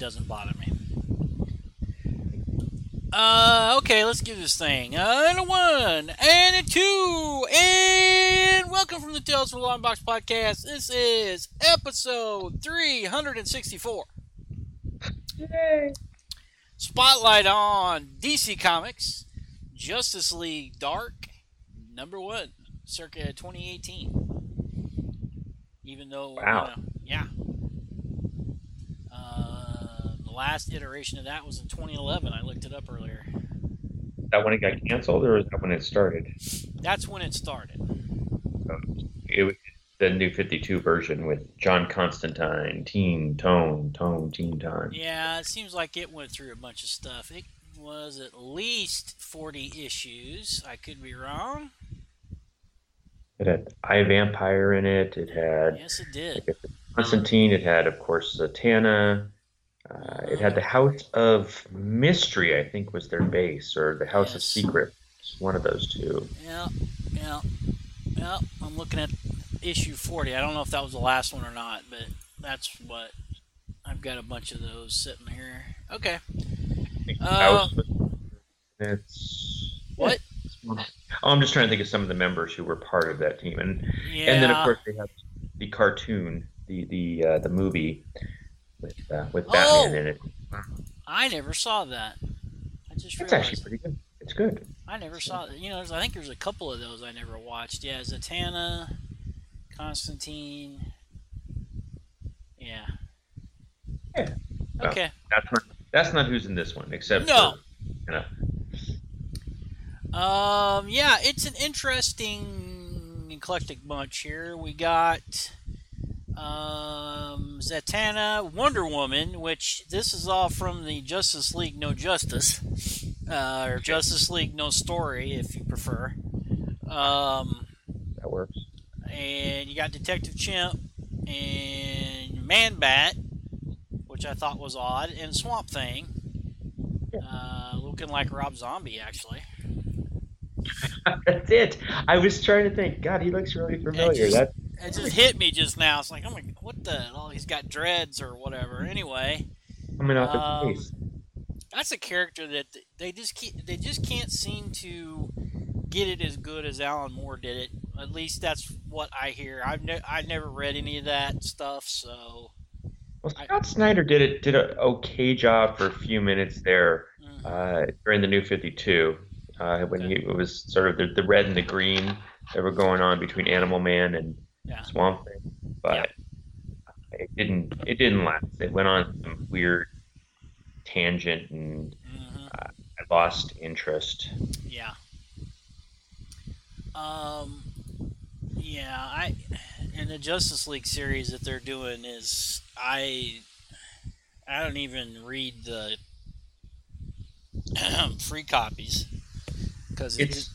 doesn't bother me. Uh, okay, let's give this thing uh, and a one and a two and welcome from the Tales from the Long Box podcast. This is episode three hundred and sixty-four. Yay! Spotlight on DC Comics, Justice League Dark, number one, circa 2018. Even though, Wow. you know, yeah. Uh, the last iteration of that was in 2011. I looked it up earlier. That when it got canceled, or was that when it started? That's when it started. Oh, it was the new 52 version with John Constantine, Teen, Tone, Tone, Teen Time. Yeah, it seems like it went through a bunch of stuff. It was at least 40 issues. I could be wrong. It had I Vampire in it. It had Yes, it did. Constantine. It had, of course, Zatanna. Uh, it had the House of Mystery, I think, was their base, or the House of Yes. Secret. One of those two. Yeah, yeah, yeah. I'm looking at issue 40. I don't know if that was the last one or not, but that's what I've got a bunch of those sitting here. Okay. Uh, it's what? Oh, I'm just trying to think of some of the members who were part of that team, and Yeah. and then of course they have the cartoon, the the uh, the movie with uh, with Batman Oh! in it. I never saw that. I just It's realized. actually pretty good. It's good. I never saw. You know, I think there's a couple of those I never watched. Yeah, Zatanna, Constantine. Yeah. Yeah. Well, Okay. That's not that's not who's in this one, except No. for, you know, Um, yeah, it's an interesting eclectic bunch here. We got um, Zatanna, Wonder Woman, which this is all from the Justice League No Justice, uh, or Justice League No Story, if you prefer. Um, that works. and you got Detective Chimp and Man Bat, which I thought was odd, and Swamp Thing, uh, looking like Rob Zombie actually. that's it. I was trying to think. God, he looks really familiar. just- That It just hit me just now. It's like, oh my, what the? Oh, he's got dreads or whatever. Anyway, coming off um, that's a character that they just can't, they just can't seem to get it as good as Alan Moore did it. At least that's what I hear. I've ne- I never read any of that stuff, so Well, Scott Snyder did it did an okay job for a few minutes there mm, uh, during the New Fifty Two, uh, when he, it was sort of the, the red and the green that were going on between Animal Man and yeah. Swamp Thing, but it didn't it didn't last. It went on some weird tangent, and hmm I lost interest. Yeah. Um. Yeah, I in the Justice League series that they're doing is I I don't even read the free copies because it It's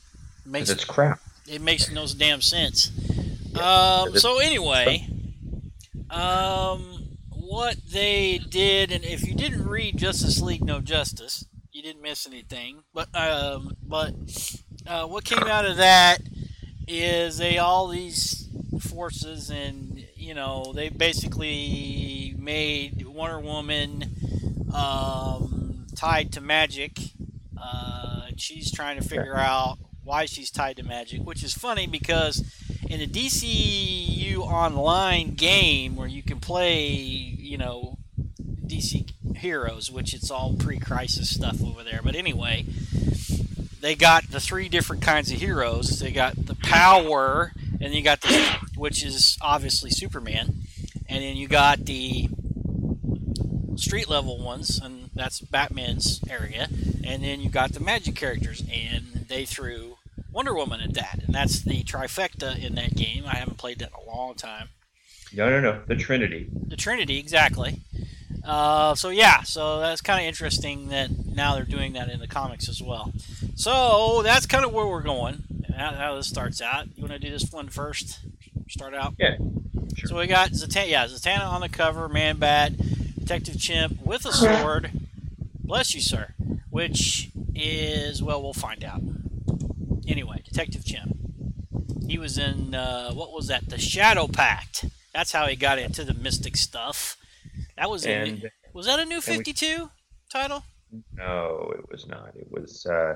makes it's crap. it makes no damn sense. Yeah, Um, so anyway, um, what they did, and if you didn't read Justice League No Justice, you didn't miss anything. But um, but uh, what came out of that is they all these forces, and you know they basically made Wonder Woman um, tied to magic. Uh, she's trying to figure out why she's tied to magic, which is funny because in a DCU online game where you can play, you know, DC heroes, which it's all pre-crisis stuff over there. But anyway, they got the three different kinds of heroes. They got the power, and you got the which is obviously Superman, and then you got the street level ones, and that's Batman's area, and then you got the magic characters, and they threw Wonder Woman at that, and that's the trifecta in that game. I haven't played that in a long time. No, no, no. The Trinity. The Trinity, exactly. Uh, so yeah, so that's kind of interesting that now they're doing that in the comics as well. So that's kind of where we're going. How, how this starts out. You want to do this one first? Start out. Yeah, sure. So we got Zatanna, yeah, Zatanna on the cover, Man Bat, Detective Chimp with a sword. Bless you, sir. Which is well, we'll find out. Anyway, Detective Chimp. He was in uh, what was that? The Shadow Pact. That's how he got into the mystic stuff. That was in And Was that a new we- 52 title? No, it was not. It was uh,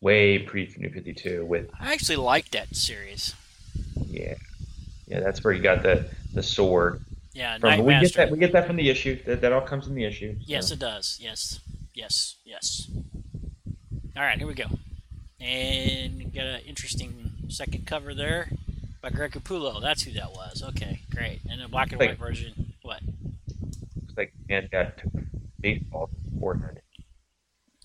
way pre New Fifty Two. With I actually liked that series. yeah, yeah, that's where he got the the sword Yeah, from. We get that we get that from the issue. That that all comes in the issue. Yes, it does. Yes, yes, yes. All right, here we go. And got an interesting second cover there by Greg Capullo. That's who that was. Okay, great. And a black and Wait. white version. What? Looks like man got baseball forehead.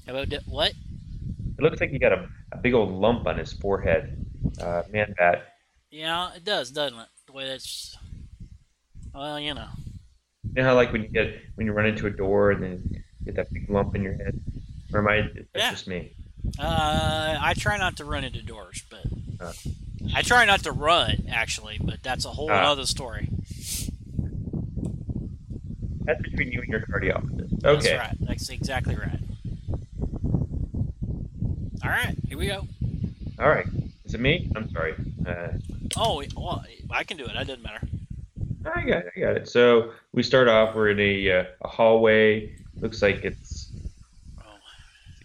How about that? What? It looks like he got a, a big old lump on his forehead. Uh, man bat. Yeah, it does, doesn't it? The way that's. Well, you know. You know how like when you get when you run into a door and then you get that big lump in your head. Or am I? That's Yeah. just me. Uh, I try not to run into doors, but Uh. I try not to run actually. But that's a whole Ah. other story. That's between you and your cardiologist. That's Okay. right. That's exactly right. All right, here we go. All right. Is it me? I'm sorry. Uh, Oh, well, I can do it. That doesn't matter. I got it. I got it. So we start off. We're in a, uh, a hallway. Looks like it's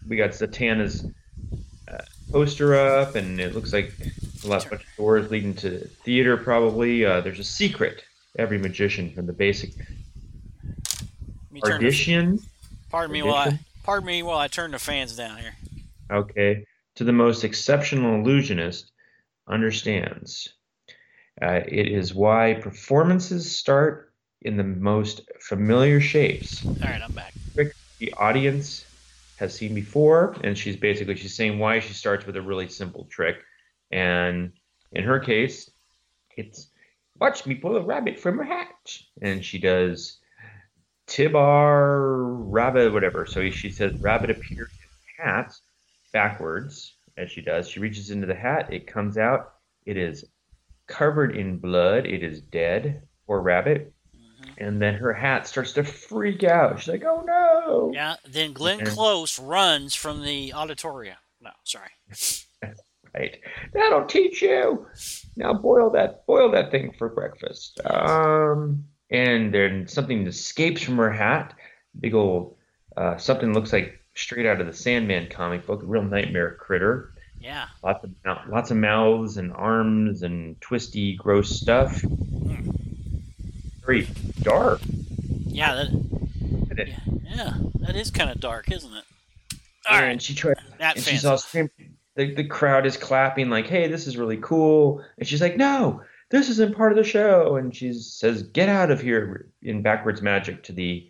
we got Zatanna's uh, poster up, and it looks like a lot bunch of doors leading to theater. Probably uh, there's a secret. Every magician from the basic let me turn the, audition, pardon me while I pardon me while I turn the fans down here. okay, to the most exceptional illusionist, understands. Uh, it is why performances start in the most familiar shapes. All right, I'm back. the audience has seen before and she's basically she's saying why she starts with a really simple trick. And in her case it's watch me pull a rabbit from a hat and she does tibar rabbit whatever. So she says rabbit appears in hat backwards as she does. She reaches into the hat. It comes out. It is covered in blood. It is dead poor rabbit. And then her hat starts to freak out. She's like, "Oh no!" Yeah. Then Glenn And- Close runs from the auditorium. No, sorry. Right. That'll teach you. Now boil that boil that thing for breakfast. Um, and then something escapes from her hat. Big old uh, something looks like straight out of the Sandman comic book. A real nightmare critter. Yeah. Lots of lots of mouths and arms and twisty, gross stuff. Hmm. Very dark. Yeah. That. isn't it? Yeah. Yeah. That is kind of dark, isn't it? All and right. she tries That and fancy. she's all screaming. The, the crowd is clapping like, "Hey, this is really cool!" And she's like, "No, this isn't part of the show." And she says, "Get out of here!" in backwards magic to the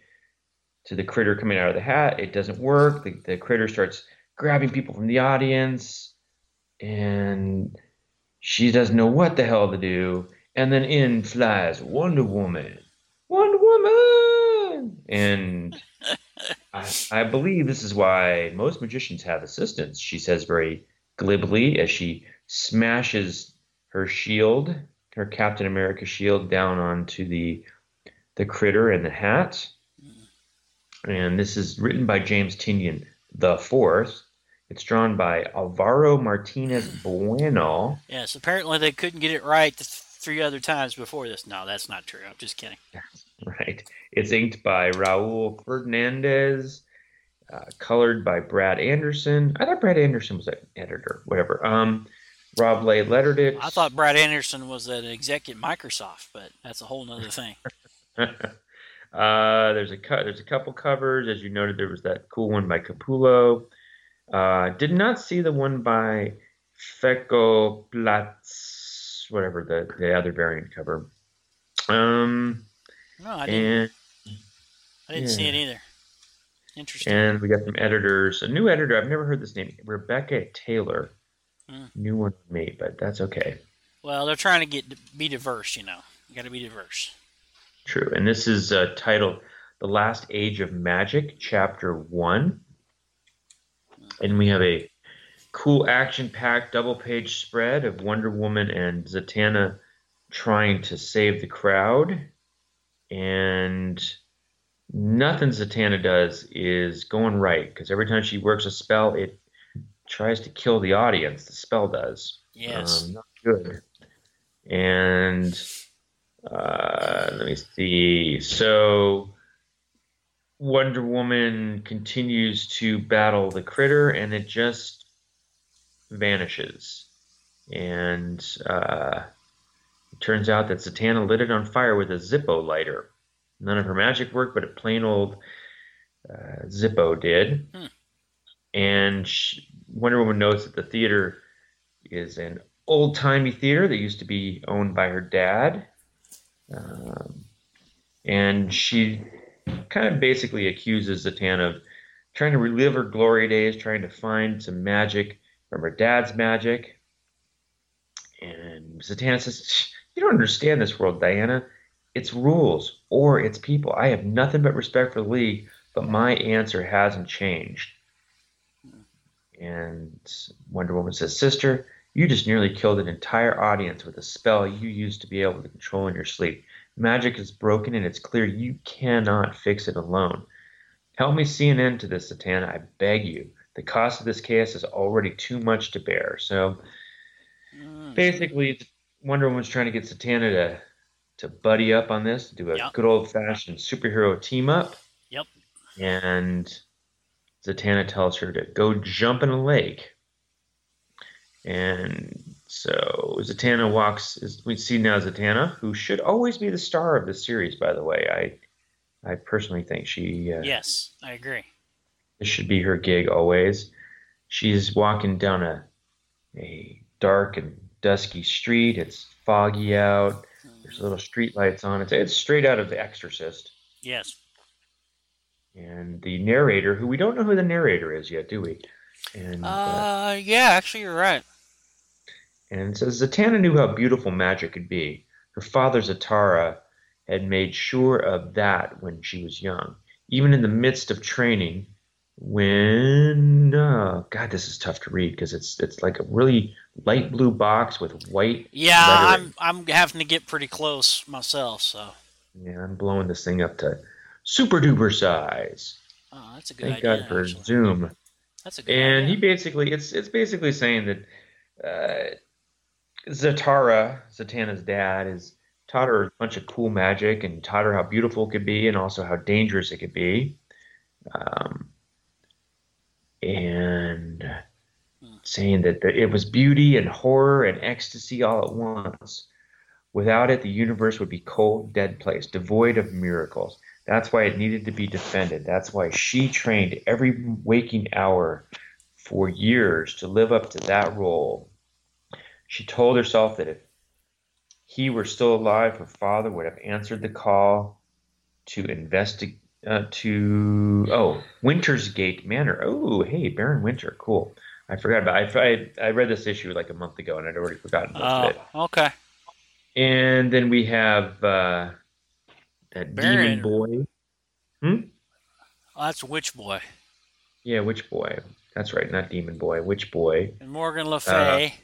to the critter coming out of the hat. It doesn't work. The, the critter starts grabbing people from the audience, and she doesn't know what the hell to do. And then in flies Wonder Woman. Wonder Woman, and I, I believe this is why most magicians have assistants, she says very glibly as she smashes her shield, her Captain America shield, down onto the the critter and the hat. And this is written by James Tynion the fourth. It's drawn by Alvaro Martinez Bueno. Yes. Apparently they couldn't get it right th- three other times before this. No, that's not true. I'm just kidding. Right. It's inked by Raul Fernandez, uh, colored by Brad Anderson. I thought Brad Anderson was an editor, whatever. Um, Rob Leigh lettered it. I thought Brad Anderson was an exec at Microsoft, but that's a whole nother thing. uh, there's a cut. There's a couple covers, as you noted. There was that cool one by Capullo. Uh, did not see the one by Feco Platz, whatever the the other variant cover. Um, No, I didn't. and I didn't see it either. Interesting. And we got some editors. A new editor. I've never heard this name. Rebecca Taylor. Hmm. New one for me, but that's okay. Well, they're trying to get be diverse. You know, you got to be diverse. True. And this is uh, titled "The Last Age of Magic," Chapter One. And we have a cool action-packed double-page spread of Wonder Woman and Zatanna trying to save the crowd, and nothing Zatanna does is going right because every time she works a spell, it tries to kill the audience. The spell does. Yes. Um, not good. And uh, let me see. So Wonder Woman continues to battle the critter, and it just vanishes. And uh, it turns out that Zatanna lit it on fire with a Zippo lighter. None of her magic worked, but a plain old uh, Zippo did. Hmm. And she, Wonder Woman notes that the theater is an old timey theater that used to be owned by her dad. Um, and she kind of basically accuses Zatanna of trying to relive her glory days, trying to find some magic her dad's magic. And Zatanna says, You don't understand this world, Diana. It's rules or it's people. I have nothing but respect for the League, but my answer hasn't changed. And Wonder Woman says, Sister, you just nearly killed an entire audience with a spell you used to be able to control in your sleep. Magic is broken and it's clear you cannot fix it alone. Help me see an end to this, Zatanna. I beg you. The cost of this chaos is already too much to bear. So Mm. basically, Wonder Woman's trying to get Zatanna to to buddy up on this, do a Yep. good old fashioned superhero team up. Yep. And Zatanna tells her to go jump in a lake. And so Zatanna walks. We see now Zatanna, who should always be the star of the series. By the way, I, I personally think she. Uh, Yes, I agree. This should be her gig always. She's walking down a a dark and dusky street. It's foggy out. There's little street lights on. It's it's straight out of The Exorcist. Yes. And the narrator, who we don't know who the narrator is yet, do we? And uh, Uh, yeah, actually, you're right. and it says Zatanna knew how beautiful magic could be. Her father Zatara had made sure of that when she was young. Even in the midst of training, when oh, God, this is tough to read because it's it's like a really light blue box with white. Yeah, lettering. I'm I'm having to get pretty close myself. So, Yeah, I'm blowing this thing up to super duper size. oh, that's a good Thank idea. God for actually. Zoom. That's a good And he basically it's it's basically saying that uh, Zatara, Zatanna's dad, is taught her a bunch of cool magic and taught her how beautiful it could be and also how dangerous it could be. Um, and saying that the, it was beauty and horror and ecstasy all at once. Without it, the universe would be cold, dead place, devoid of miracles. That's why it needed to be defended. That's why she trained every waking hour for years to live up to that role. She told herself that if he were still alive, her father would have answered the call to investigate. Uh, to oh Winter's Gate Manor. Oh hey Baron Winter, cool. I forgot about. I, I I read this issue like a month ago and I'd already forgotten most Oh, of it. okay. And then we have uh, that Baron. demon boy. Oh, that's Witch Boy Yeah, Witch Boy. That's right, not Demon Boy. Witch Boy and Morgan Le Uh, Fay.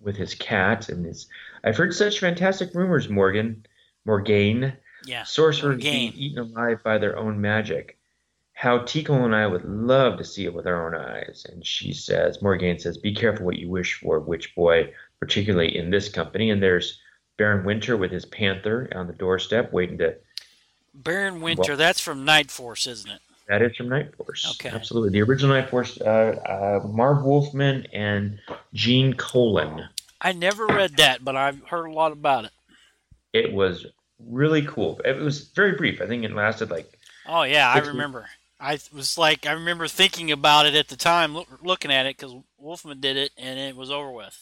with his cat and his. I've heard such fantastic rumors, Morgan. Morgaine. Yeah. Sorcerers being eaten alive by their own magic. How Teekl and I would love to see it with our own eyes. And she says, Morgaine says, be careful what you wish for, Witch Boy, particularly in this company. And there's Baron Winter with his panther on the doorstep waiting to Baron Winter. that's from Night Force, isn't it? That is from Night Force. Okay. Absolutely. The original Night Force, uh, uh, Marv Wolfman and Gene Colan. I never read that, but I've heard a lot about it. It was really cool. It was very brief. I think it lasted like, Oh yeah, I remember. I was like, I remember thinking about it at the time, look, looking at it because Wolfman did it, and it was over with.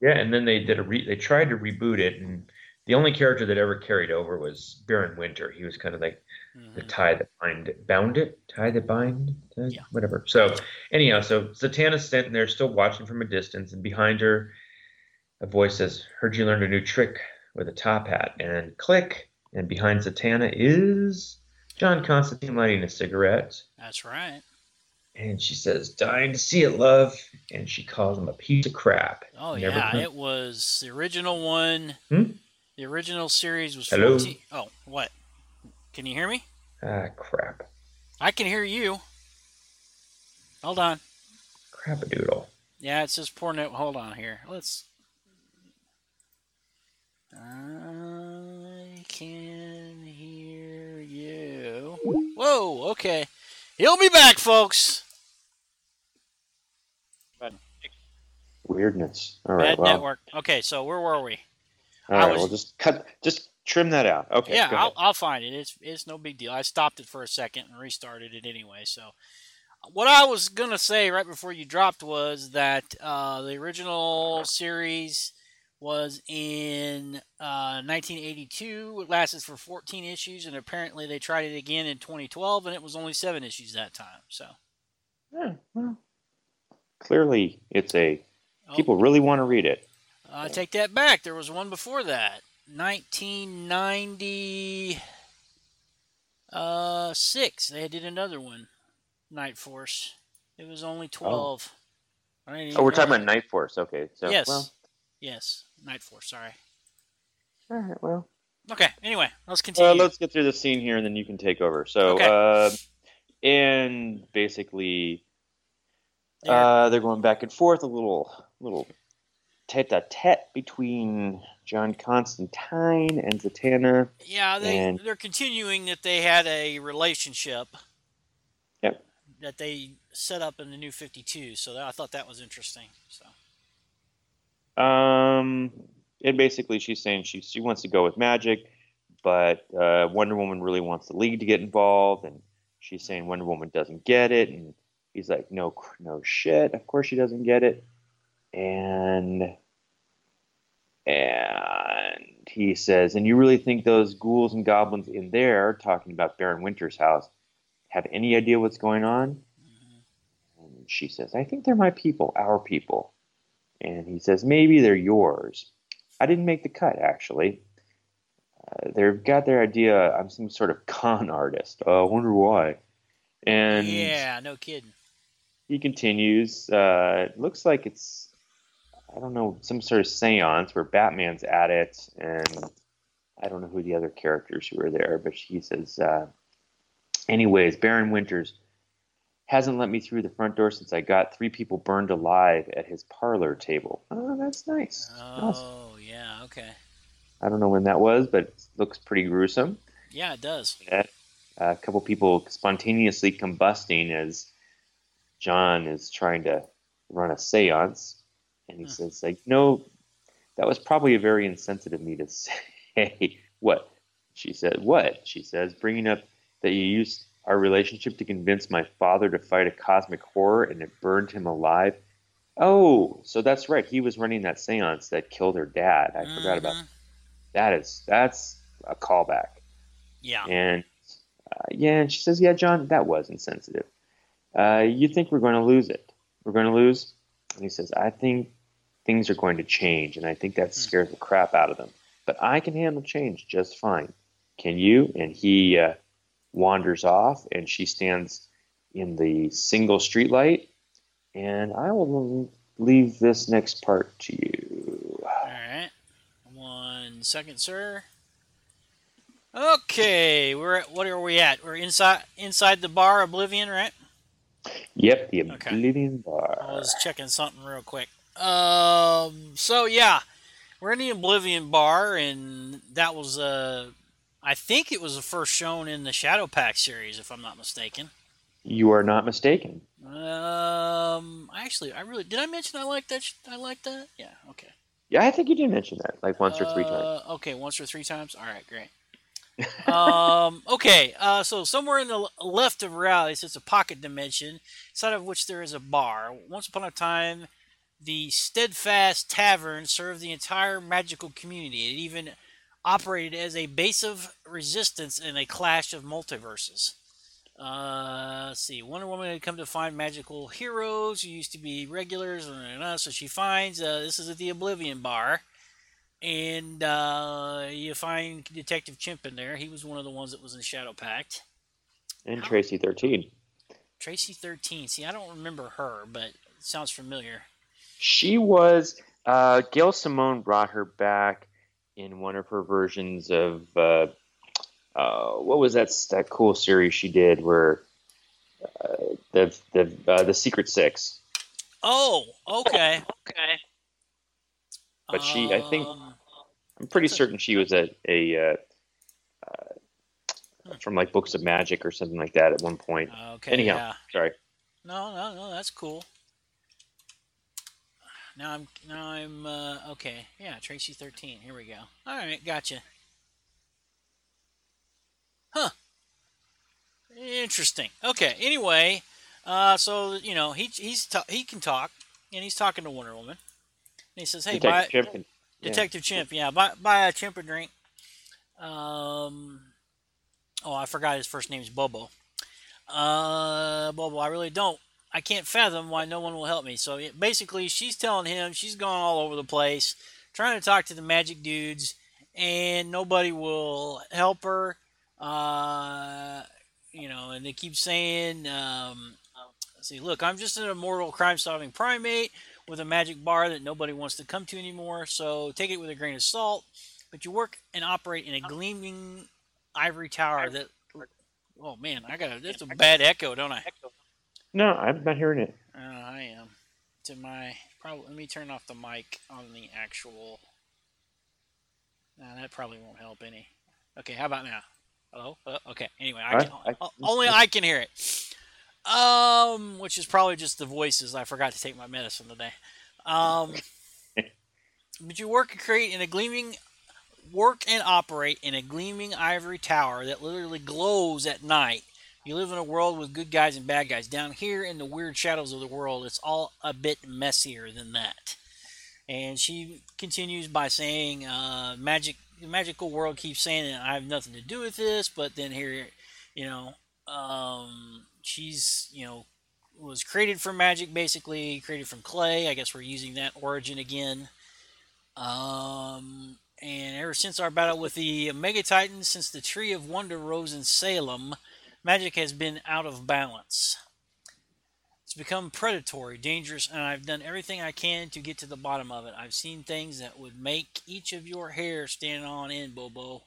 yeah. And then they did a re- they tried to reboot it, and the only character that ever carried over was Baron Winter. He was kind of like the Mhm. tie that bind it, bound it, tie that bind, tie- Yeah. whatever. So anyhow, so Zatanna's standing there, still watching from a distance, and behind her, a voice says, "Heard you learned a new trick with a top hat." And click, and behind Zatanna is John Constantine lighting a cigarette, That's right. and she says, "Dying to see it, love," and she calls him a piece of crap. Oh Never yeah, it was the original one. Hmm? The original series was Hello? 14. Oh, what? Can you hear me? Ah, crap, I can hear you. Hold on. crap a doodle. Yeah, it says poor net. Hold on here. Let's. I can hear you. Whoa, okay. He'll be back, folks. Weirdness. All right. Bad well, network. Okay, so where were we? all I right. was- Well, just cut. Just trim that out. Okay. yeah, I'll. I'll find it. It's it's no big deal. I stopped it for a second and restarted it anyway. So, what I was gonna say right before you dropped was that uh, the original series was in uh, 1982. It lasted for 14 issues, and apparently they tried it again in 2012, and it was only seven issues that time. So, Yeah, well, clearly, it's a oh, people really want to read it. I take that back. There was one before that. 1990 uh six. They did another one. Night Force. It was only 12. I didn't Oh, we're talking about Night Force. Okay. So yes. well, Yes. Night Force, sorry. all right. Well, Okay, anyway, let's continue. uh, let's get through the scene here, and then you can take over. So, Okay. uh, and basically, There. uh, they're going back and forth a little, little tete-a-tete between John Constantine and Zatanna. yeah, they and- they're continuing that they had a relationship. Yep. That they set up in the new 52. So that, I thought that was interesting. So Um, and basically, she's saying she she wants to go with magic, but uh, Wonder Woman really wants the League to get involved, and she's saying Wonder Woman doesn't get it, and he's like, no, no shit, of course she doesn't get it, and and he says, and you really think those ghouls and goblins in there, talking about Baron Winter's house, have any idea what's going on? mhm. And she says, I think they're my people, our people. And he says, maybe they're yours. I didn't make the cut, actually. Uh, they've got their idea. I'm some sort of con artist. Uh, I wonder why. And yeah, no kidding. he continues. Uh, it looks like it's, I don't know, some sort of seance where Batman's at it. And I don't know who the other characters who are there, but he says, uh, anyways, Baron Winters hasn't let me through the front door since I got three people burned alive at his parlor table. Oh, that's nice. Awesome. Oh, yeah, okay. I don't know when that was, but it looks pretty gruesome. Yeah, it does. Uh, a couple people spontaneously combusting as John is trying to run a seance. And he Hmm. says, like, no, that was probably a very insensitive of me to say. what? She said, what? She says, bringing up that you used our relationship to convince my father to fight a cosmic horror and it burned him alive. Oh, so that's right. He was running that seance that killed her dad. I forgot about Mhm. that. Is that's a callback. Yeah. And uh, yeah, and she says, "Yeah, John, that was insensitive. Uh, you think we're going to lose it? We're going to lose?" And he says, "I think things are going to change, and I think that scares the crap out of them. But I can handle change just fine. Can you?" And he uh, wanders off, and she stands in the single streetlight. And I will leave this next part to you. All right. One second, sir. Okay, we're at, what are we at? We're inside inside the bar Oblivion, right? Yep, the Okay. Oblivion Bar. I was checking something real quick. Um, so yeah, we're in the Oblivion bar, and that was uh, I think it was the first shown in the Shadow Pact series, if I'm not mistaken. You are not mistaken. Um, actually, I really did. I mention I like that. sh- I like that. Yeah. Okay. Yeah, I think you did mention that like once or three times. Uh, Okay, once or three times. All right, great. um, okay, uh, so somewhere in the left of reality sits a pocket dimension, inside of which there is a bar. Once upon a time, the Steadfast Tavern served the entire magical community. It even operated as a base of resistance in a clash of multiverses. Uh, let's see. Wonder Woman had come to find magical heroes who used to be regulars, and so she finds uh, this is at the Oblivion Bar, and uh, you find Detective Chimp in there. He was one of the ones that was in Shadow Pact. And Tracy thirteen. Tracy Thirteen. See, I don't remember her, but it sounds familiar. She was uh, Gail Simone brought her back in one of her versions of uh, uh, what was that that cool series she did where uh, the the uh, the Secret Six. Oh, okay, okay. But she- I think- Um, I'm pretty certain she was a a uh, uh, from like books of magic or something like that at one point. Okay. Anyhow, Yeah. sorry. No, no, no. That's cool. Now I'm now I'm uh, okay. Yeah, Tracy thirteen. Here we go. All right, gotcha. Huh. Interesting. Okay. Anyway, uh, so you know he he's ta- he can talk, and he's talking to Wonder Woman. And he says, "Hey, buy, Detective Chimp can- yeah. Detective Chimp, yeah, buy, buy a chimp a drink. Um, oh, I forgot his first name's Bobo. Uh, Bobo, I really don't. I can't fathom why no one will help me. So basically, she's telling him she's gone all over the place, trying to talk to the magic dudes, and nobody will help her. Uh, you know, and they keep saying, um, see, look, I'm just an immortal crime-solving primate with a magic bar that nobody wants to come to anymore. So take it with a grain of salt. But you work and operate in a gleaming ivory tower that. Oh man, I got a, that's a bad echo, don't I? No, I'm not hearing it. Uh, I am. To my probably. Let me turn off the mic on the actual. Nah, that probably won't help any. Okay, how about now? Hello. Uh, okay. Anyway, I I- can, I- o- only I can hear it. Um, which is probably just the voices. I forgot to take my medicine today. Um, but you work and create in a gleaming, work and operate in a gleaming ivory tower that literally glows at night. You live in a world with good guys and bad guys. Down here in the weird shadows of the world, it's all a bit messier than that. And she continues by saying, uh, "Magic, the magical world keeps saying I have nothing to do with this, but then here, you know, um, she's, you know, was created from magic, basically created from clay. I guess we're using that origin again. Um, and ever since our battle with the Mega Titans, since the Tree of Wonder rose in Salem, magic has been out of balance. It's become predatory, dangerous, and I've done everything I can to get to the bottom of it. I've seen things that would make each of your hair stand on end, Bobo.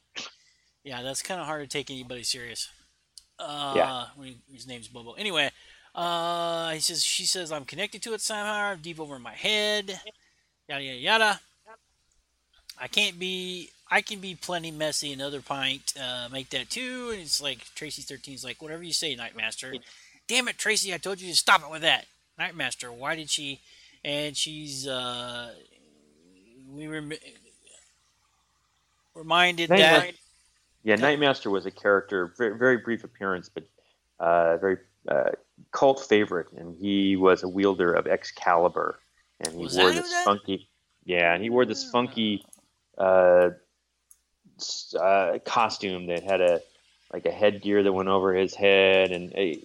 Yeah, that's kind of hard to take anybody serious. Uh, Yeah. when he- his name's Bobo. Anyway, uh, he says she says I'm connected to it somehow, deep over my head. Yada yada yada. I can't be. I can be plenty messy. Another pint. Uh, make that too. And it's like Tracy 13's like whatever you say, Nightmaster. Damn it, Tracy! I told you to stop it with that. Nightmaster. Why did she? And she's. Uh, we rem- reminded Night that. Master- Yeah, Nightmaster was a character, very, very brief appearance, but uh, very uh, cult favorite, and he was a wielder of Excalibur, and he Was wore this funky, yeah, and he wore this funky uh, s- uh, costume that had a like a headgear that went over his head, and a,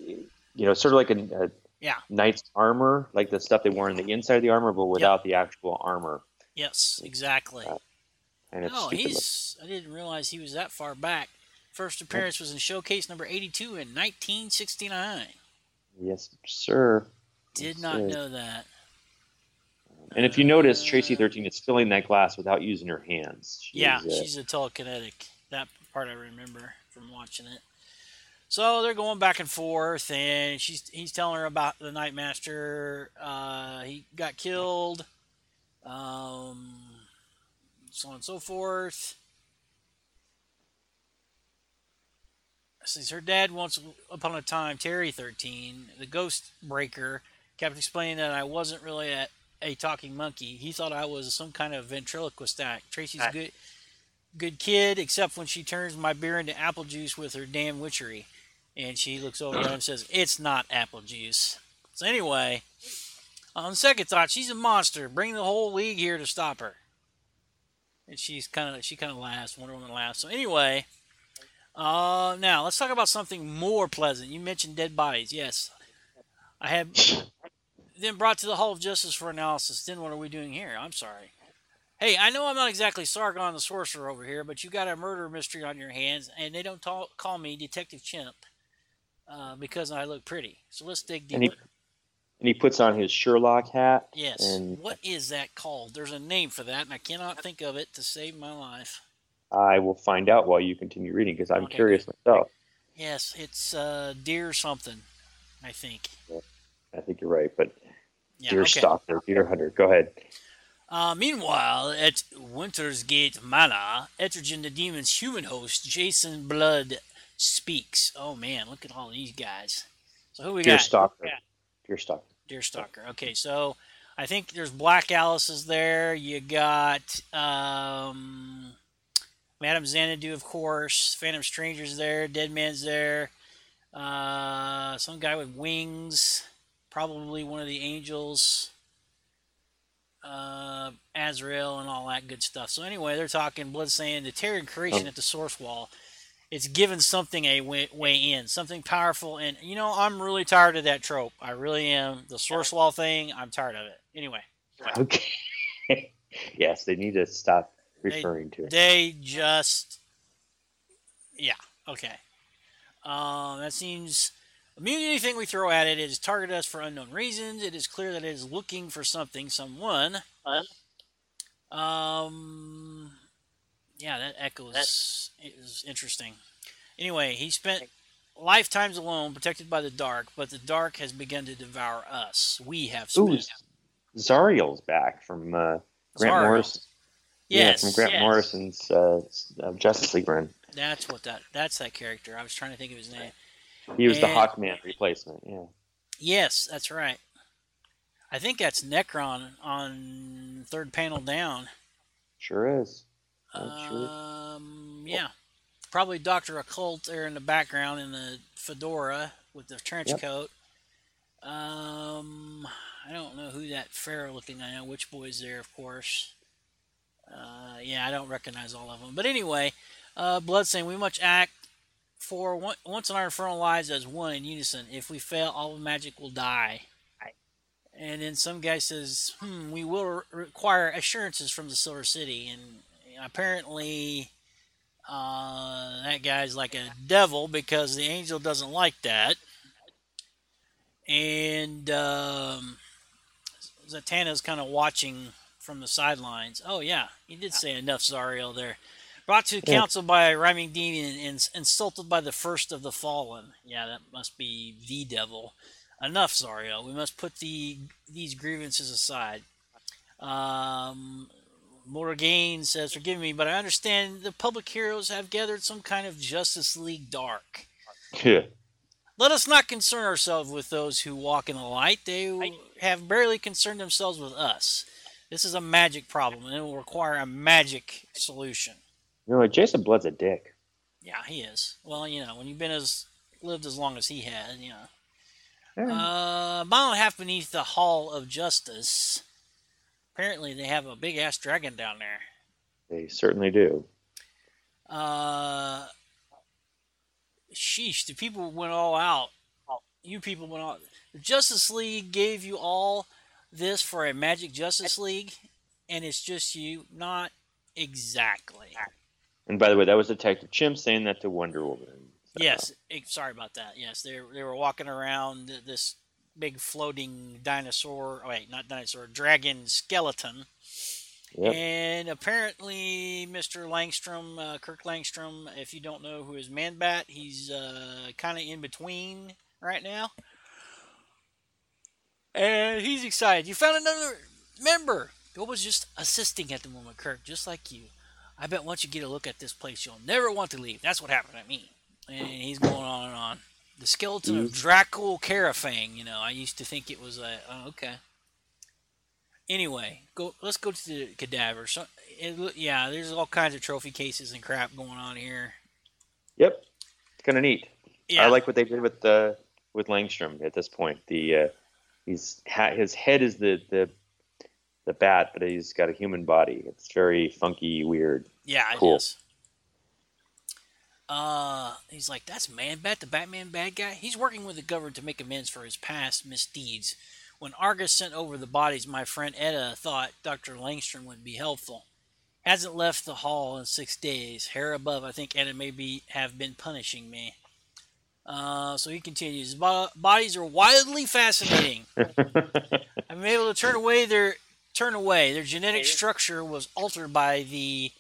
you know, sort of like a, a Yeah. knight's armor, like the stuff they wore on the inside of the armor, but without the actual armor. Yes, exactly. And it's No, looking. he's. I didn't realize he was that far back. First appearance was in Showcase number 82 in 1969. Yes, sir. Did Yes, not sir. know that. And if you notice, Tracy thirteen is filling that glass without using her hands. She's, yeah, uh, she's a telekinetic. That part I remember from watching it. So they're going back and forth, and she's he's telling her about the Nightmaster. Uh, he got killed. Um, so on and so forth. Since her dad once upon a time, Terry thirteen, the Ghost Breaker, kept explaining that I wasn't really a, a talking monkey. He thought I was some kind of ventriloquist act. Tracy's Ah. good good kid, except when she turns my beer into apple juice with her damn witchery. And she looks over at him and says, It's not apple juice. So, anyway, on second thought, she's a monster. Bring the whole league here to stop her. And she's kind of, she kind of laughs. Wonder Woman laughs. So, anyway, uh, now let's talk about something more pleasant. You mentioned dead bodies. Yes. I have then brought to the Hall of Justice for analysis. Then what are we doing here? I'm sorry. Hey, I know I'm not exactly Sargon the Sorcerer over here, but you got a murder mystery on your hands, and they don't talk, call me Detective Chimp uh, because I look pretty. So let's dig and he deeper. and he puts on his Sherlock hat. Yes. And What is that called? There's a name for that, and I cannot think of it to save my life. I will find out while you continue reading because I'm Okay. curious myself. Yes, it's uh, Deer something, I think. I think you're right, but Yeah, deer okay. stalker, deer hunter. Go ahead. Uh, meanwhile, at Winter's Gate Manor, Etrigan the Demon's human host, Jason Blood speaks. Oh man, look at all these guys. So who we Deer got? Stalker. Deer Stalker. Deerstalker. Okay, so I think there's Black Alice's there. You got um, Madame Xanadu, of course. Phantom Stranger's there. Dead Man's there. Uh, some guy with wings, probably one of the angels. Uh, Azrael and all that good stuff. So anyway, they're talking blood saying the Terran creation Oh. at the source wall. It's given something a way, way in, something powerful, and you know I'm really tired of that trope. I really am. The source wall thing, I'm tired of it. Anyway, Okay. yes, they need to stop referring to it. they just, yeah, okay. Um, that seems immunity thing we throw at it, it is targeted us for unknown reasons. It is clear that it is looking for something, someone. Um, yeah, that echoes is interesting. Anyway, he spent lifetimes alone, protected by the dark, but the dark has begun to devour us. We have Ooh. Zauriel's back from uh, Grant Zariel. Morrison. Yes, yeah, from Grant yes. Morrison's uh, uh, Justice League run. That's what that. That's that character. I was trying to think of his name. He was the Hawkman replacement. Yeah. Yes, that's right. I think that's Nekron on third panel down. Sure is. Um, yeah, probably Doctor Occult there in the background in the fedora with the trench Yep. coat. Um, I don't know who that Pharaoh looking. I know Witch Boy's there, of course. Uh, yeah, I don't recognize all of them. But anyway, uh, Blood saying we must act for one, once in our infernal lives as one in unison. If we fail, all the magic will die. And then some guy says, "Hmm, we will re- require assurances from the Silver City." And apparently, uh, that guy's like a devil because the angel doesn't like that. And um, Zatanna's kind of watching from the sidelines. Oh yeah, he did say enough, Zauriel there. Brought to Yeah. council by a rhyming demon and insulted by the first of the fallen. Yeah, that must be the devil. Enough, Zario. We must put the these grievances aside. Um, Morgaine says, "Forgive me, but I understand the public heroes have gathered some kind of Justice League Dark. Yeah. Let us not concern ourselves with those who walk in the light. They have barely concerned themselves with us. This is a magic problem, and it will require a magic solution." You know, Jason Blood's a dick. Yeah, he is. Well, you know, when you've been as lived as long as he has, you know. Yeah. Uh, a mile and a half beneath the Hall of Justice. Apparently, they have a big ass dragon down there. They certainly do. Uh, sheesh, the people went all out. You people went all. The Justice League gave you all this for a Magic Justice League, and it's just you. Not exactly. And by the way, that was Detective Chimp saying that to Wonder Woman. So, Yes, eh, sorry about that. Yes, they they were walking around this big floating dinosaur. oh, Wait, not dinosaur, dragon skeleton. Yep. And apparently, Mr. Langstrom, uh, Kirk Langstrom, if you don't know who is Man Bat, he's uh, kind of in between right now. And he's excited. You found another member. Bill was just assisting at the moment, Kirk, just like you. I bet once you get a look at this place, you'll never want to leave. That's what happened to me. And he's going on and on. The skeleton of Dracul Carafang, you know, I used to think it was a. Oh, okay. Anyway, go. Let's go to the cadaver. So, it, yeah, there's all kinds of trophy cases and crap going on here. Yep. It's kind of neat. Yeah, I like what they did with the with Langstrom at this point. The uh, he's ha- his head is the the the bat, but he's got a human body. It's very funky, weird. Yeah, Cool. it is. Uh, he's like, that's Man Bat, the Batman bad guy. He's working with the government to make amends for his past misdeeds. When Argus sent over the bodies, my friend Etta thought Dr. Langstrom would be helpful. Hasn't left the hall in six days. Hair above, I think Etta maybe have been punishing me. Uh, so he continues. "Bo- Bodies are wildly fascinating. I've been able to turn away their turn away. Their genetic structure was altered by the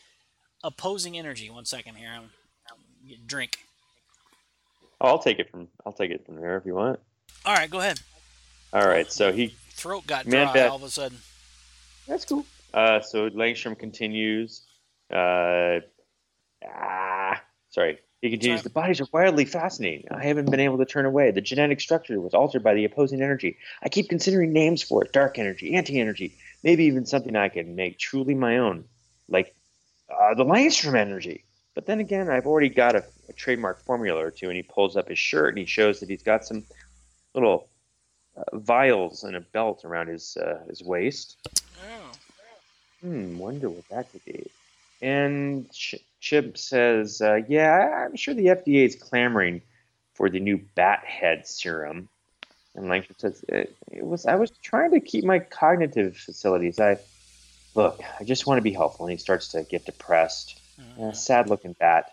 opposing energy. One second here. I'm, I'm drink. I'll take it from I'll take it from there if you want. All right, go ahead. All right, so he Throat got Man, dry that- all of a sudden. that's cool. Uh, so Langstrom continues. Uh, ah, sorry, He continues, Sorry. the bodies are wildly fascinating. I haven't been able to turn away. The genetic structure was altered by the opposing energy. I keep considering names for it dark energy, anti energy, maybe even something I can make truly my own, like uh, the Langstrom energy. But then again, I've already got a, a trademark formula or two, and he pulls up his shirt and he shows that he's got some little uh, vials and a belt around his uh, his waist. Oh. Hmm, wonder what that could be. And Ch- Chip says, uh, "Yeah, I'm sure the FDA is clamoring for the new bat head serum." And Langstrom says, it, "It was I was trying to keep my cognitive facilities. I look, I just want to be helpful." And he starts to get depressed. A sad looking bat.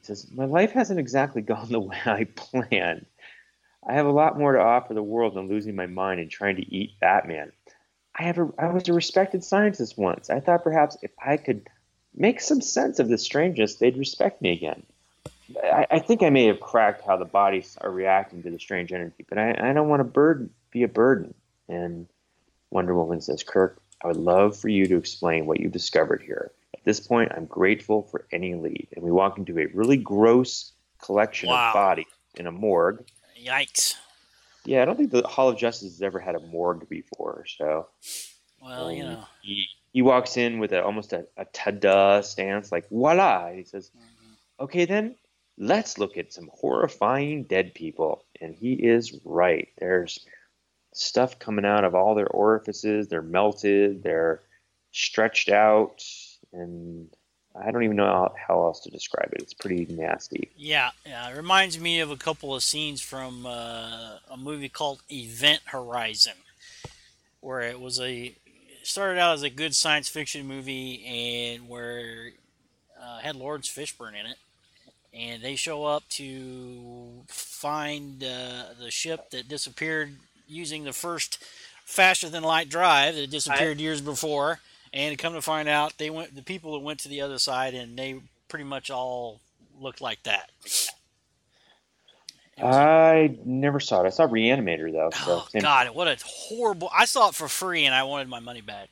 He says, My life hasn't exactly gone the way I planned. I have a lot more to offer the world than losing my mind and trying to eat Batman. I have a, I was a respected scientist once. I thought perhaps if I could make some sense of this strangeness, they'd respect me again. I, I think I may have cracked how the bodies are reacting to the strange energy, but I, I don't want to burden, be a burden. And Wonder Woman says, Kirk, I would love for you to explain what you've discovered here. At this point, I'm grateful for any lead. And we walk into a really gross collection Wow. of bodies in a morgue. Yikes. Yeah, I don't think the Hall of Justice has ever had a morgue before. So Well, you um, know. he, he walks in with a, almost a, a ta-da stance, like voila. And he says, Mhm. okay, then let's look at some horrifying dead people. And he is right. There's stuff coming out of all their orifices. They're melted. They're stretched out, and I don't even know how, else to describe it. It's pretty nasty. Yeah, yeah. It reminds me of a couple of scenes from uh, a movie called Event Horizon, where it was a started out as a good science fiction movie, and where uh, had Laurence Fishburne in it, and they show up to find uh, the ship that disappeared using the first faster than light drive that disappeared years before, and come to find out they went the people that went to the other side, and they pretty much all looked like that. It I never saw it. I saw Reanimator though. So, oh God! What a horrible! I saw it for free, and I wanted my money back.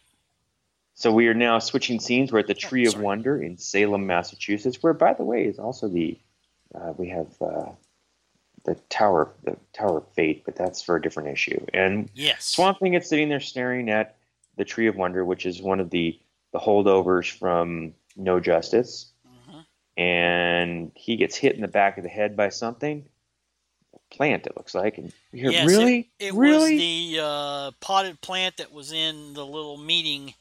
So we are now switching scenes. We're at the Tree of. Wonder in Salem, Massachusetts, where, by the way, is also the uh, we have uh, the Tower, the Tower of Fate, but that's for a different issue. And Yes. Swamp Thing is sitting there staring at the Tree of Wonder, which is one of the the holdovers from No Justice, Mhm. and he gets hit in the back of the head by something. A plant, it looks like. And Yes, really, It really. was the uh, potted plant that was in the little meeting.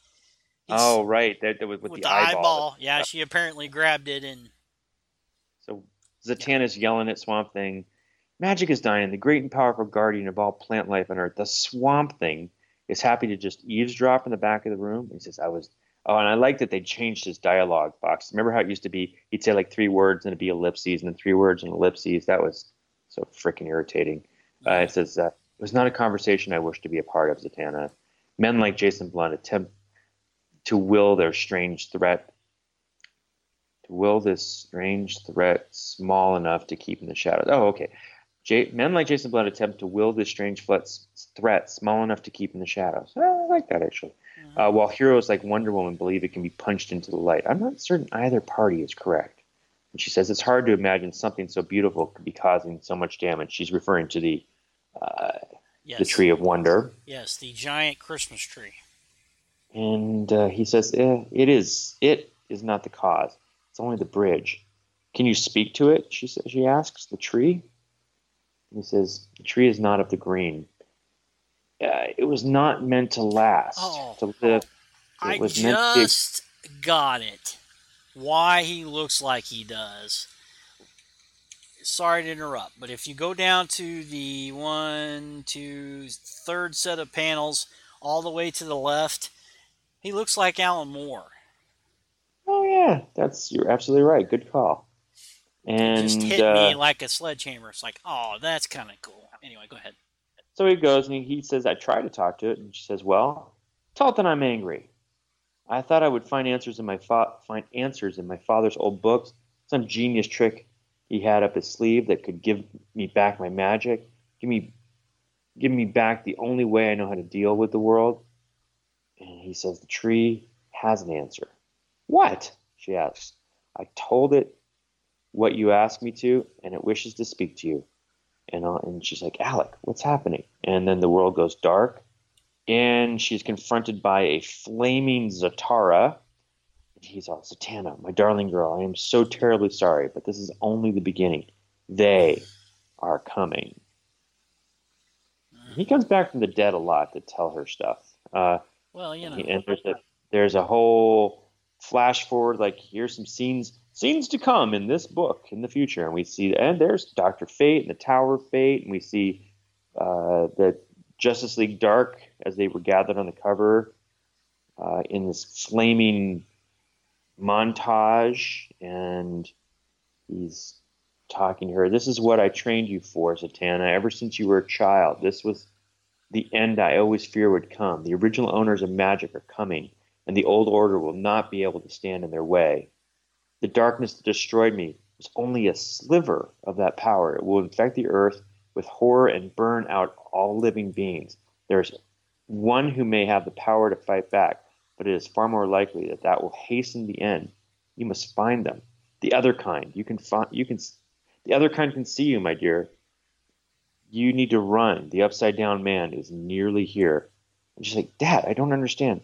Oh, right, that, that was with, with, the, the, eyeball. eyeball. Yeah, she apparently grabbed it, and So Zatanna's yelling at Swamp Thing. Magic is dying. The great and powerful guardian of all plant life on Earth, the Swamp Thing, is happy to just eavesdrop in the back of the room. He says, "I was." Oh, and I like that they changed his dialogue box. Remember how it used to be? He'd say like three words and it'd be ellipses, and then three words and ellipses. That was so freaking irritating. Uh, it says, uh, "It was not a conversation I wish to be a part of." Zatanna, men like Jason Blunt attempt to will their strange threat to will this strange threat small enough to keep in the shadows. Oh, okay. J- men like Jason Blood attempt to will this strange threat, threat small enough to keep in the shadows. Oh, I like that actually. Uh, while heroes like Wonder Woman believe it can be punched into the light, I'm not certain either party is correct. And she says it's hard to imagine something so beautiful could be causing so much damage. She's referring to the uh, yes, the Tree of Wonder. Yes, the giant Christmas tree. And uh, he says, eh, "It is. It is not the cause. It's only the bridge. Can you speak to it?" She says. She asks the tree. He says, "The tree is not of the green. Uh, it was not meant to last. Oh. to live. It I was meant to just got it. Why he looks like he does. Sorry to interrupt, but if you go down to the one, two, third set of panels, all the way to the left, he looks like Alan Moore. Oh yeah, that's you're absolutely right. Good call. And Just hit uh, me like a sledgehammer. It's like, oh, that's kind of cool. Anyway, go ahead. So he goes and he, he says, I try to talk to it. And she says, Well, tell it that I'm angry. I thought I would find answers in my fa- find answers in my father's old books, some genius trick he had up his sleeve that could give me back my magic, give me give me back the only way I know how to deal with the world. And he says the tree has an answer. What? She asks. I told it what you asked me to, and it wishes to speak to you. And, uh, and she's like, Alec, what's happening? And then the world goes dark, and she's confronted by a flaming Zatara. And he's all, Zatanna, my darling girl, I am so terribly sorry, but this is only the beginning. They are coming. He comes back from the dead a lot to tell her stuff. Uh, Well, you know. and there's a there's a whole flash forward like here's some scenes scenes to come in this book in the future. And we see and there's dr fate and the tower of fate and we see uh, the justice league dark as they were gathered on the cover uh, in this flaming montage. And he's talking to her this is what i trained you for Zatanna. Ever since you were a child this was the end I always fear would come. The original owners of magic are coming, and the old order will not be able to stand in their way. The darkness that destroyed me was only a sliver of that power. It will infect the earth with horror and burn out all living beings. There's one who may have the power to fight back, but it is far more likely that that will hasten the end. You must find them. The other kind. You can find. You can. The other kind can see you, my dear you need to run. The upside down man is nearly here. And she's like, Dad, I don't understand.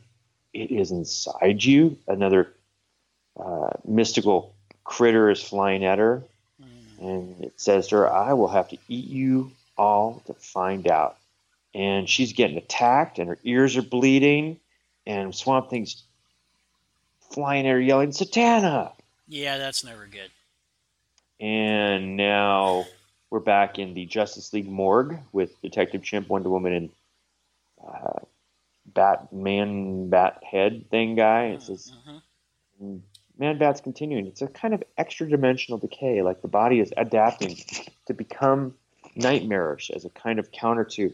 It is inside you. Another uh, mystical critter is flying at her. And it says to her, I will have to eat you all to find out. And she's getting attacked, and her ears are bleeding. And Swamp Thing's flying at her, yelling, Zatanna! Yeah, that's never good. And now we're back in the Justice League morgue with Detective Chimp, Wonder Woman, and uh, Batman, Bat Head thing guy. It says, Mhm. Man Bat's continuing. It's a kind of extra dimensional decay, like the body is adapting to become nightmarish as a kind of counter to.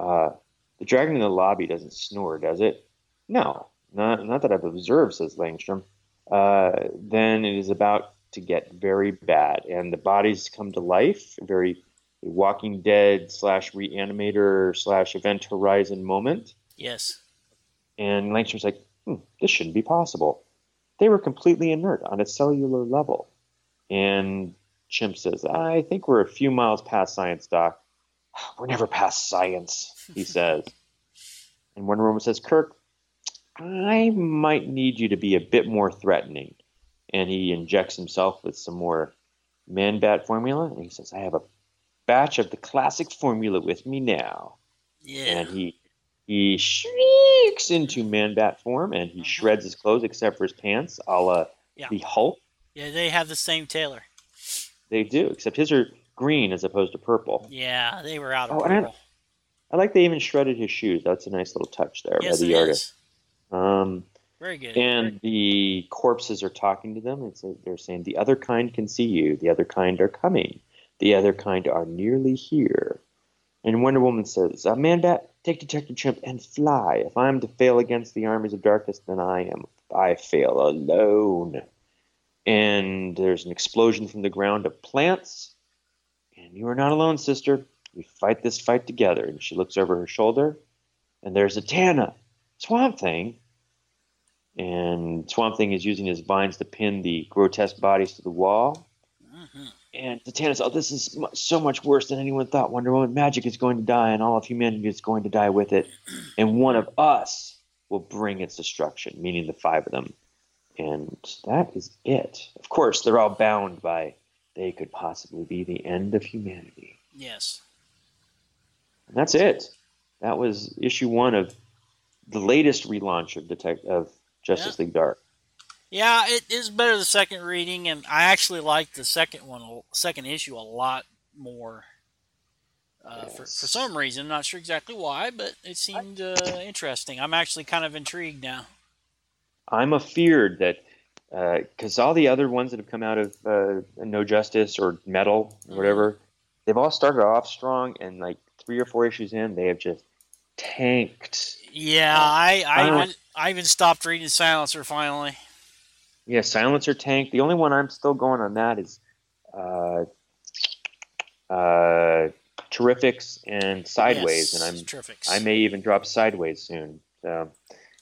Uh, the dragon in the lobby doesn't snore, does it? No, not, not that I've observed, says Langstrom. Uh, then it is about to get very bad, and the bodies come to life. A very Walking Dead slash Reanimator slash Event Horizon moment. Yes. And Langstrom's like, hmm, this shouldn't be possible. They were completely inert on a cellular level. And Chimp says, I think we're a few miles past science, Doc. We're never past science, he says. And Wonder Woman says, Kirk, I might need you to be a bit more threatening. And he injects himself with some more Man Bat formula. And he says, I have a batch of the classic formula with me now Yeah. and he he shrieks into man bat form and he shreds his clothes except for his pants a la Yeah. the Hulk. yeah, they have the same tailor. They do, except his are green as opposed to purple. Yeah, they were out of Oh, and I- purple. I like they even shredded his shoes. That's a nice little touch there Yes, by it the is. artist. Um, Very good. and the corpses are talking to them. It's they're saying the other kind can see you. The other kind are coming. The other kind are nearly here. And Wonder Woman says, uh, "Man Bat, take Detective Chimp and fly. If I am to fail against the armies of darkness, then I am. I fail alone." And there's an explosion from the ground of plants. And you are not alone, sister. We fight this fight together. And she looks over her shoulder, and there's Zatanna, Swamp Thing, and Swamp Thing is using his vines to pin the grotesque bodies to the wall. Mhm. And Zatanna's, oh, this is so much worse than anyone thought. Wonder Woman, magic is going to die, and all of humanity is going to die with it. And one of us will bring its destruction, meaning the five of them. And that is it. Of course, they're all bound by they could possibly be the end of humanity. Yes. And that's it. That was issue one of the latest relaunch of Detect of Justice League Dark. Yeah, it is better the second reading, and I actually like the second one, second issue, a lot more. Uh, for, Yes. for some reason, I'm not sure exactly why, but it seemed uh, interesting. I'm actually kind of intrigued now. I'm afeared that because all the other ones that have come out of uh, No Justice or Metal or whatever, they've all started off strong, and like three or four issues in, they have just tanked. Yeah, Uh, I I, I I even stopped reading Silencer finally. Yeah, Silencer Tank. The only one I'm still going on that is uh, uh, Terrifics and Sideways, Yes, and I'm terrific. I may even drop Sideways soon. So.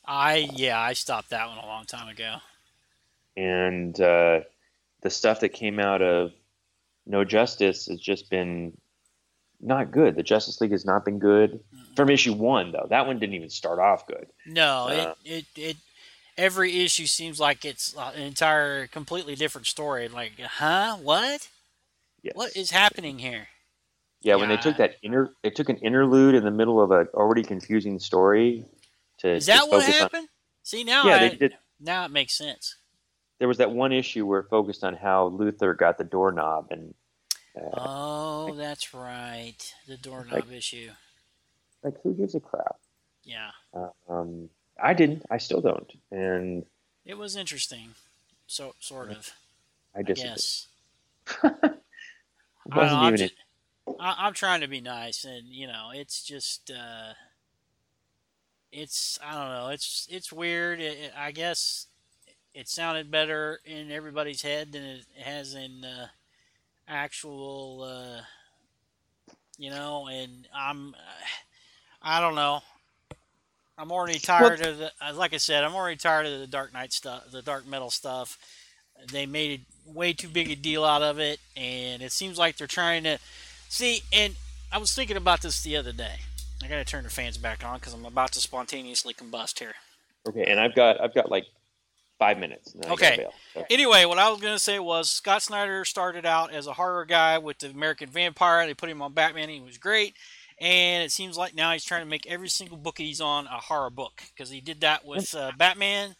I yeah, I stopped that one a long time ago. and uh, the stuff that came out of No Justice has just been not good. The Justice League has not been good from issue one, though. That one didn't even start off good. No, Uh, it, it it every issue seems like it's uh, an entire completely different story. Like, huh? What? Yes. What is happening here? Yeah, when they took that inter, they took an interlude in the middle of a already confusing story. To Is that what focus on- happened? See now, yeah, I, they did. now it makes sense. There was that one issue where it focused on how Luthor got the doorknob, and uh, Oh, that's right, the doorknob issue. like who gives a crap? Yeah, Um, I didn't. I still don't, and it was interesting. So sort of, I I guess. I. I'm even. ju- I'm trying to be nice, and you know, it's just, uh, it's I don't know, it's it's weird. It, it- I guess it sounded better in everybody's head than it has in uh, actual, uh, you know. And I'm, I don't know. I'm already tired of the. uh, Like I said, I'm already tired of the Dark Knight stuff, the Dark Metal stuff. They made way too big a deal out of it, and it seems like they're trying to see. And I was thinking about this the other day. I gotta turn the fans back on because I'm about to spontaneously combust here. Okay, and I've got I've got like five minutes. Okay. So- Anyway, what I was gonna say was Scott Snyder started out as a horror guy with the American Vampire. They put him on Batman. He was great, and it seems like now he's trying to make every single book he's on a horror book because he did that with uh, Batman,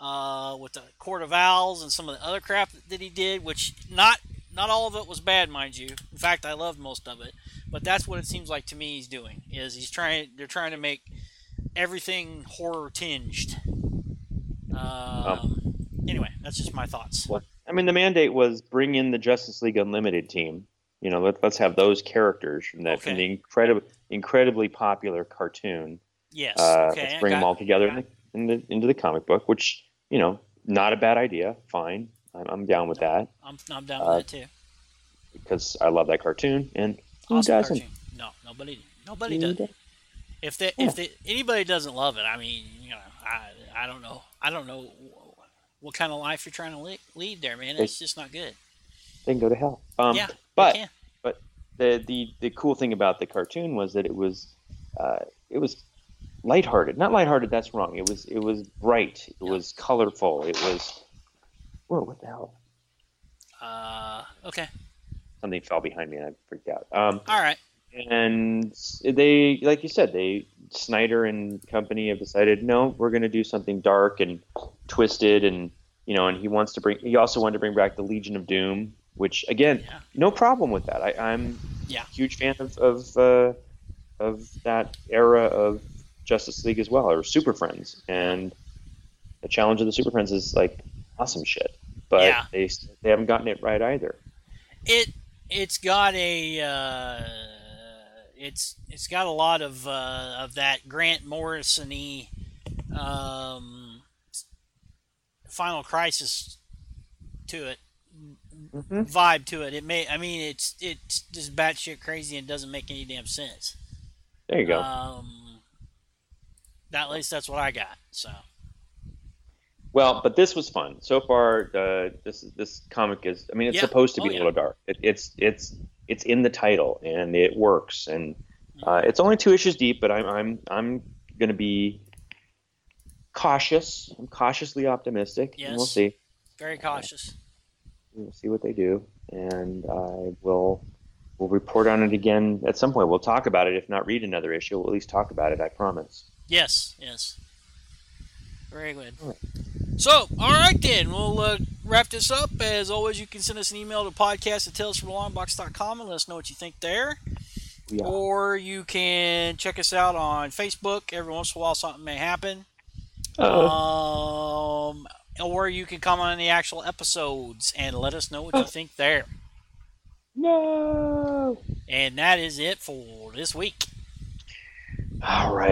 uh, with the Court of Owls, and some of the other crap that he did. Which not not all of it was bad, mind you. In fact, I loved most of it. But that's what it seems like to me he's doing is he's trying. They're trying to make everything horror tinged. Um, anyway, that's just my thoughts. What? I mean, the mandate was bring in the Justice League Unlimited team. You know, let, let's have those characters from that from the incredible, incredibly popular cartoon. Yes. Uh, okay. let's bring them all together in the, in the, into the comic book, which you know, not a bad idea. Fine, I'm, I'm down with that I'm, I'm down with uh, that too. because I love that cartoon. And who Awesome doesn't? cartoon. No, nobody, nobody does. If they, if they, anybody doesn't love it, I mean, you know, I, I don't know, I don't know what kind of life you're trying to le- lead there, man. It's just not good. They can go to hell. Um, yeah, they but the, the the cool thing about the cartoon was that it was uh, it was lighthearted. Not lighthearted. That's wrong. It was it was bright. It Yeah. was colorful. It was whoa, what the hell? Uh, okay, Something fell behind me and I freaked out. Um, all right. and they, like you said, they Snyder and company have decided no, we're going to do something dark and twisted, and you know, and he wants to bring. He also wanted to bring back the Legion of Doom, which again, Yeah. no problem with that. I, I'm Yeah. a huge fan of of, uh, of that era of Justice League as well, or Super Friends, and the challenge of the Super Friends is like awesome shit, but Yeah. they they haven't gotten it right either. It, it's got a, uh, it's, it's got a lot of, uh, of that Grant Morrison-y, um, Final Crisis to it. Mm-hmm. vibe to it. It may, I mean, it's it's just batshit crazy and doesn't make any damn sense. There you go. Um, that, at least that's what I got. So Well, but this was fun so far. Uh, this this comic is. I mean, it's Yeah. supposed to Oh, be a little dark. It, it's it's it's in the title and it works. And uh, it's only two issues deep, but I'm I'm I'm gonna be cautious. I'm cautiously optimistic. And we'll see. very cautious. We'll see what they do, and I will. We'll report on it again at some point. We'll talk about it. If not read another issue, we'll at least talk about it. I promise. Yes, yes. Very good. So, all right then, we'll uh, wrap this up. As always, you can send us an email to podcast at talesfromthelongbox.com and let us know what you think there. Yeah. Or you can check us out on Facebook. Every once in a while, something may happen. Uh, Um, or you can comment on the actual episodes and let us know what you think there. no. And that is it for this week. All right.